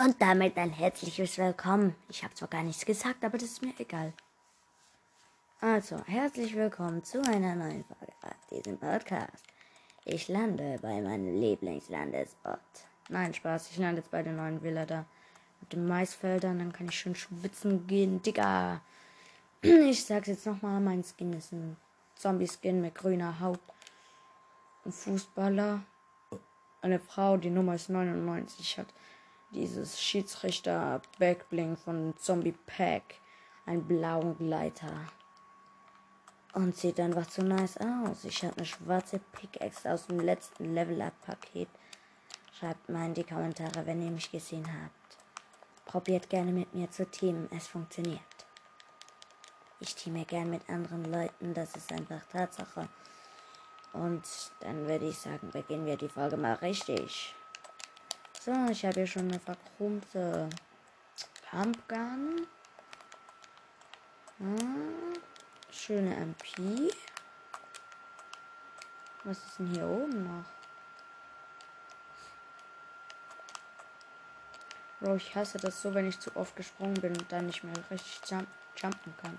Und damit ein herzliches Willkommen. Ich habe zwar gar nichts gesagt, aber das ist mir egal. Also, herzlich willkommen zu einer neuen Folge auf diesem Podcast. Ich lande bei meinem Lieblingslandespot. Nein, Spaß, ich lande jetzt bei der neuen Villa da. Mit den Maisfeldern, dann kann ich schön schwitzen gehen. Digga! Ich sag's jetzt nochmal, mein Skin ist ein Zombie-Skin mit grüner Haut. Ein Fußballer. Eine Frau, die Nummer ist 99, hat dieses Schiedsrichter Backbling von Zombie Pack, einen blauen Gleiter. Und sieht einfach zu nice aus. Ich habe eine schwarze Pickaxe aus dem letzten Level-Up-Paket. Schreibt mal in die Kommentare, wenn ihr mich gesehen habt. Probiert gerne mit mir zu teamen, es funktioniert. Ich teame gerne mit anderen Leuten, das ist einfach Tatsache. Und dann würde ich sagen, beginnen wir die Folge mal richtig. So, ich habe hier schon eine verchromte Pumpgun. Hm, schöne MP. Was ist denn hier oben noch? Bro, ich hasse das so, wenn ich zu oft gesprungen bin und dann nicht mehr richtig jump jumpen kann.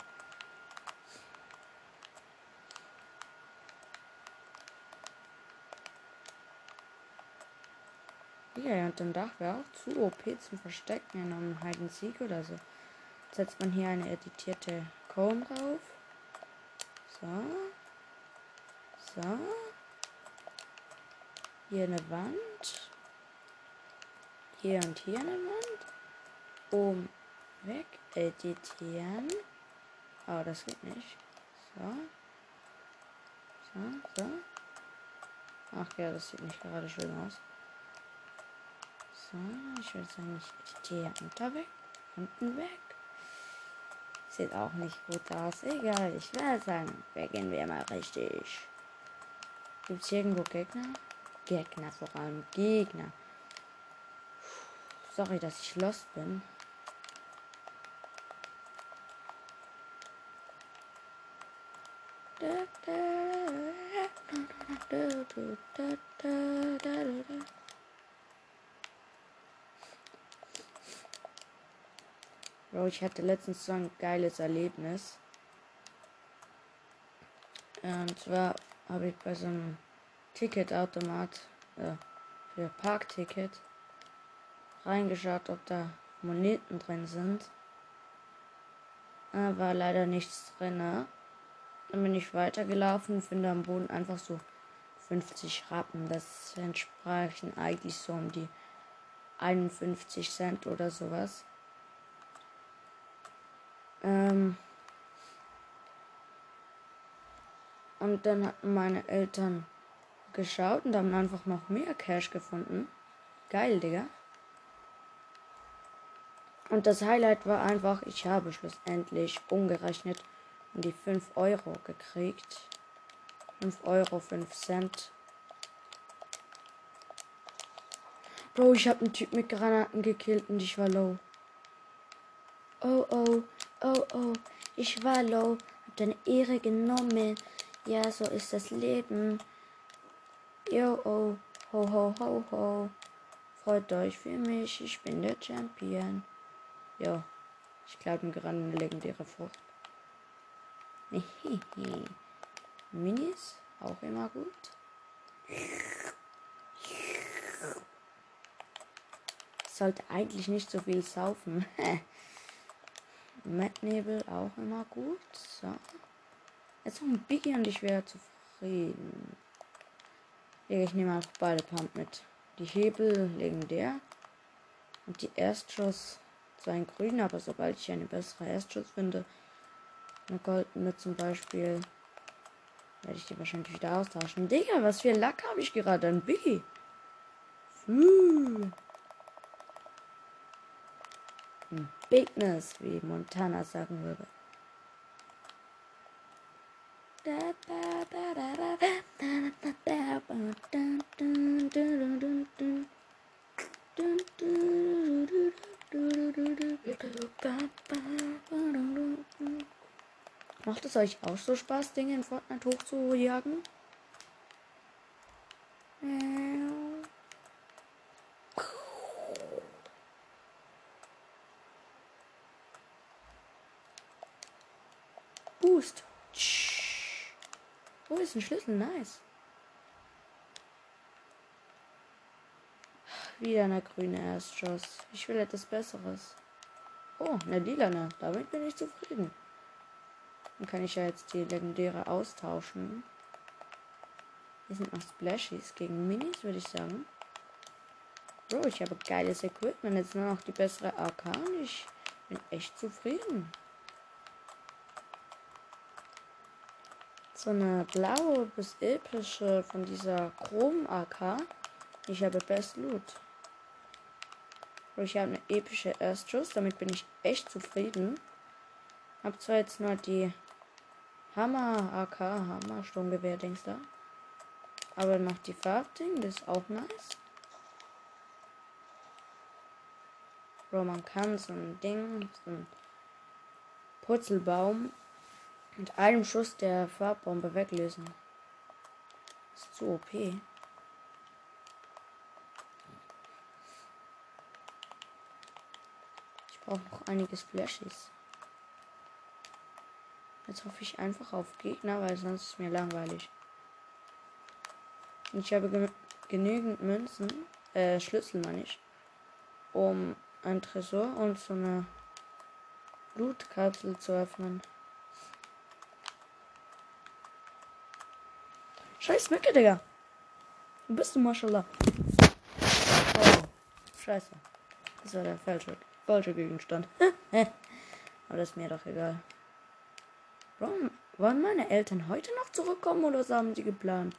Ja, und dem Dach wäre auch zu OP zum Verstecken in einem Hide Sieg oder so. Setzt man hier eine editierte Comb drauf. So. So. Hier eine Wand. Hier und hier eine Wand. Oben weg. Editieren. Oh, das geht nicht. So. So, so. Ach ja, das sieht nicht gerade schön aus. So, ich würde sagen, ich editiere unter weg, unten weg. Sieht auch nicht gut aus. Egal, ich werde sagen, beginnen wir mal richtig. Gibt es irgendwo Gegner? Gegner vor allem, Gegner. Sorry, dass ich lost bin. Da, da, da, Bro, ich hatte letztens so ein geiles Erlebnis. Und zwar habe ich bei so einem Ticketautomat äh, für Parkticket reingeschaut, ob da Moneten drin sind. Da war leider nichts drin. Ne? Dann bin ich weitergelaufen, finde am Boden einfach so 50 Rappen. Das entsprachen eigentlich so um die 51 Cent oder sowas. Ähm und dann hatten meine Eltern geschaut und haben einfach noch mehr Cash gefunden. Geil, Digga. Und das Highlight war einfach, ich habe schlussendlich umgerechnet und die 5 Euro gekriegt. 5 Euro, 5 Cent. Bro, ich habe einen Typ mit Granaten gekillt und ich war low. Oh oh, oh oh, ich war low, hab deine Ehre genommen. Ja, so ist das Leben. Yo oh, ho ho ho ho. Freut euch für mich, ich bin der Champion. Jo, ich glaube mir gerade eine legendäre Frucht. Minis, auch immer gut. Sollte eigentlich nicht so viel saufen. Nebel auch immer gut. So. Jetzt noch ein Biggie und ich wäre zufrieden. Ich nehme einfach beide Pump mit. Die Hebel legendär. Und die Erstschuss zwar ein grün, aber sobald ich eine bessere Erstschuss finde, eine goldene zum Beispiel, werde ich die wahrscheinlich wieder austauschen. Digga, was für Lack habe ich gerade? Ein Biggie. Hm. Bigness, wie Montana sagen würde. Macht es euch auch so Spaß, Dinge in Fortnite hochzujagen? Wo ist ein Schlüssel? Nice. Wieder eine grüne Erstschuss. Ich will etwas Besseres. Oh, eine lilane. Damit bin ich zufrieden. Dann kann ich ja jetzt die legendäre austauschen. Hier sind noch Splashies gegen Minis, würde ich sagen. Bro, ich habe geiles Equipment. Jetzt nur noch die bessere AK ich bin echt zufrieden. So eine blaue bis epische von dieser Chrom-AK. Ich habe Best Loot. Ich habe eine epische Erstschuss, damit bin ich echt zufrieden. Hab zwar jetzt nur die Hammer AK, Hammer Sturmgewehr, denkst du? Aber noch die Farbding, das ist auch nice. Bro, man kann so ein Ding, so ein Purzelbaum mit einem Schuss der Farbbombe weglösen. Ist zu OP. auch noch einige Splashies. Jetzt hoffe ich einfach auf Gegner, weil sonst ist mir langweilig. Ich habe ge genügend Münzen, äh, Schlüssel meine ich, um ein Tresor und so eine Blutkapsel zu öffnen. Scheiß Mücke, Digga. Wo bist du, Maschallah? Oh, scheiße. Das war der falsche falscher Gegenstand. Aber das ist mir doch egal. Warum wollen meine Eltern heute noch zurückkommen oder was haben sie geplant?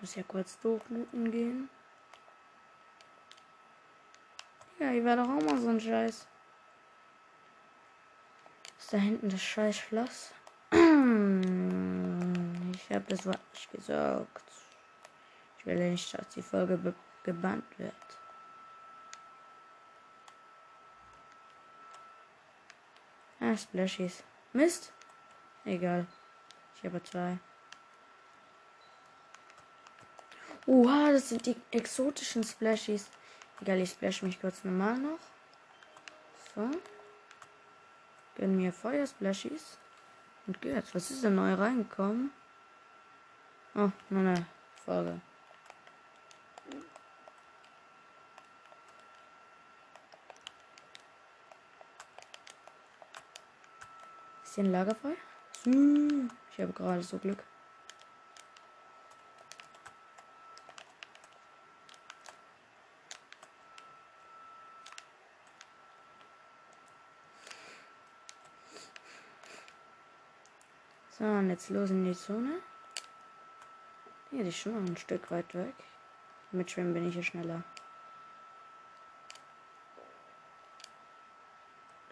Muss ja kurz durchlooten gehen. Ja, ich werde doch auch mal so ein Scheiß. Ist da hinten das scheiß Schloss? Ich habe das was nicht gesagt. Ich will nicht, dass die Folge gebannt wird. Ah, Splashies. Mist. Egal. Ich habe zwei. Oha, das sind die exotischen Splashies. Egal, ich splash mich kurz normal noch. So. Gönn mir Feuersplashies. Und jetzt, was ist denn neu reingekommen? Oh, nur eine Folge. Ist hier ein Lagerfeuer? Ich habe gerade so Glück. So, und jetzt los in die Zone. Hier, die ist schon noch ein Stück weit weg. Mit Schwimmen bin ich hier schneller.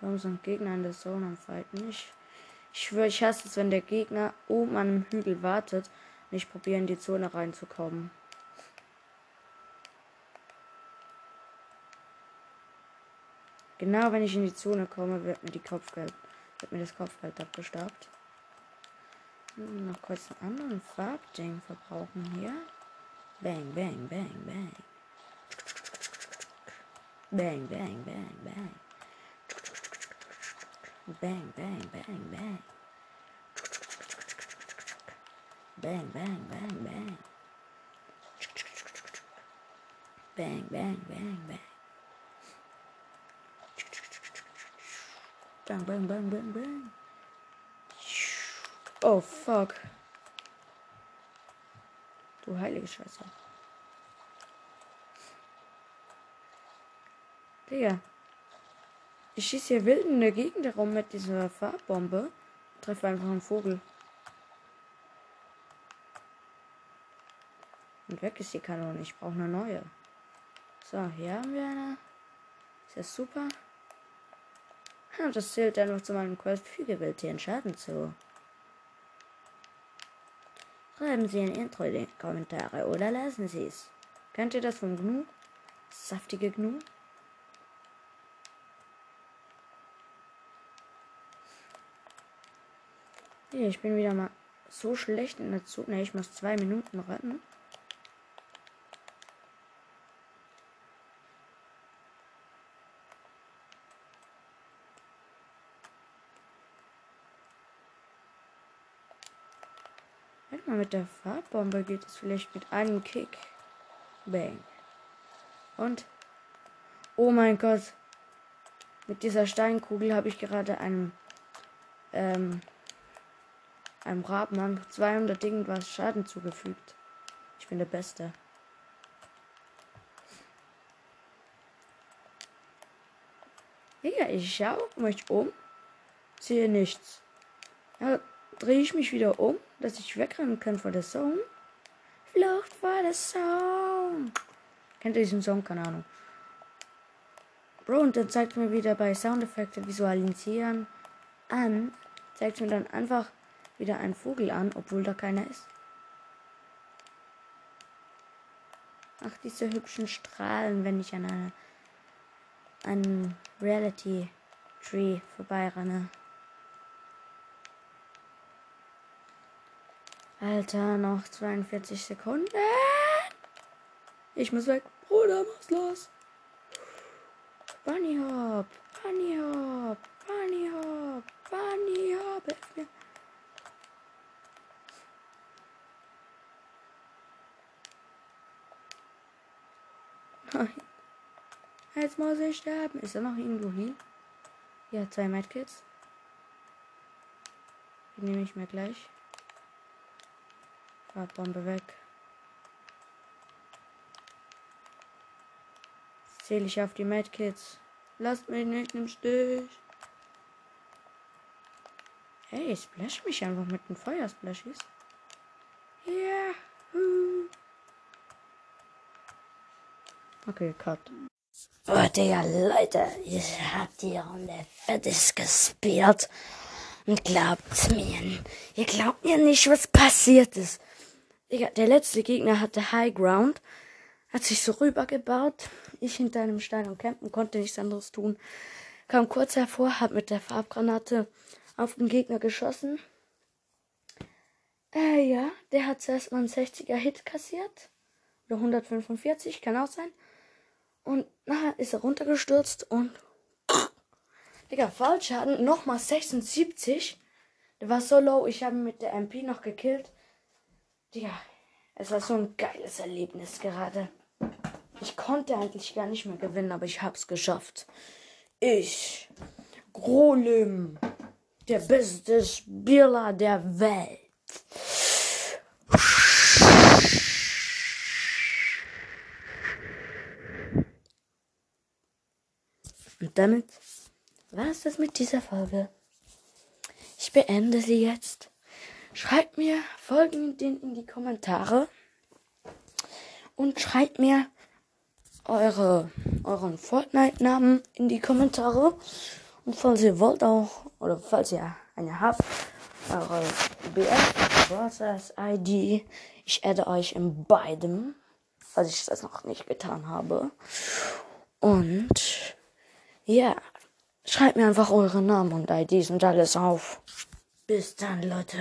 Da sind Gegner in der Zone am Fighten. Ich ich schwöre, ich hasse es, wenn der Gegner oben an einem Hügel wartet und ich probiere in die Zone reinzukommen. Genau wenn ich in die Zone komme, wird mir die Kopfgeld, wird mir das Kopfgeld abgestaubt. Noch kurz einen anderen Farbding verbrauchen hier. Bang, bang, bang, bang. Bang, bang, bang, bang. Bang, bang, bang, bang. Bang, bang, bang, bang. Bang, bang, bang, bang. Bang, bang, bang, bang, bang. Oh, fuck. Du heilige Scheiße. Digga. Ich schieße hier wild in der Gegend herum mit dieser Farbbombe. Treffe einfach einen Vogel. Und weg ist die Kanone. Ich brauche eine neue. So, hier haben wir eine. Ist das super? Ja, das zählt einfach zu meinem Quest. Füge wild hier Schaden zu. Schreiben Sie ein Intro in die Kommentare oder lassen Sie es. Kennt ihr das vom Gnu? Saftige Gnu? Ich bin wieder mal so schlecht in der Zug. Ne, ich muss zwei Minuten retten. Mit der Farbbombe geht es vielleicht mit einem Kick. Bang. Und. Oh mein Gott. Mit dieser Steinkugel habe ich gerade einem. Ähm. Einem Rabmann 200 irgendwas Schaden zugefügt. Ich bin der Beste. Ja, ich schaue mich um. Sehe nichts. Ja, drehe ich mich wieder um, dass ich wegrennen kann vor der Song. Flucht vor der Song. Kennt ihr diesen Song? Keine Ahnung. Bro, und dann zeigt mir wieder bei Soundeffekte visualisieren an, zeigt mir dann einfach wieder einen Vogel an, obwohl da keiner ist. Ach, diese hübschen Strahlen, wenn ich an eine, einem Reality Tree vorbeirenne. Alter, noch 42 Sekunden. Ich muss weg. Bruder, was los? Bunny Hop, Bunny Hop, Bunny Hop, Bunny Hop. Hilf mir. Nein. Jetzt muss ich sterben. Ist er noch irgendwo hier? Ja, zwei Medkits. Die nehme ich mir gleich. Farbbombe weg. Zähle ich auf die Medkits. Lasst mich nicht im Stich. Hey, splash mich einfach mit den Feuersplashies. Ja. Okay, cut. Oh, Digga, Leute, ich hab die Runde fertig gespielt. Und glaubt mir, ihr glaubt mir nicht, was passiert ist. Digga, der letzte Gegner hatte High Ground, hat sich so rübergebaut. Ich hinter einem Stein und campen, konnte nichts anderes tun. Kam kurz hervor, hab mit der Farbgranate auf den Gegner geschossen. Äh, ja, der hat zuerst mal einen 60er Hit kassiert. Oder 145, kann auch sein. Und nachher ist er runtergestürzt und. Digga, Fallschaden nochmal 76. Der war so low, ich habe ihn mit der MP noch gekillt. Digga, es war so ein geiles Erlebnis gerade. Ich konnte eigentlich gar nicht mehr gewinnen, aber ich hab's geschafft. Ich, Grolim, der beste Spieler der Welt. Und damit war es das mit dieser Folge. Ich beende sie jetzt. Schreibt mir folgenden in die Kommentare und schreibt mir eure, euren Fortnite-Namen in die Kommentare. Und falls ihr wollt auch, oder falls ihr eine habt, eure BF Brothers ID. Ich adde euch in beidem, falls ich das noch nicht getan habe. Und ja, schreibt mir einfach eure Namen und IDs und alles auf. Bis dann, Leute.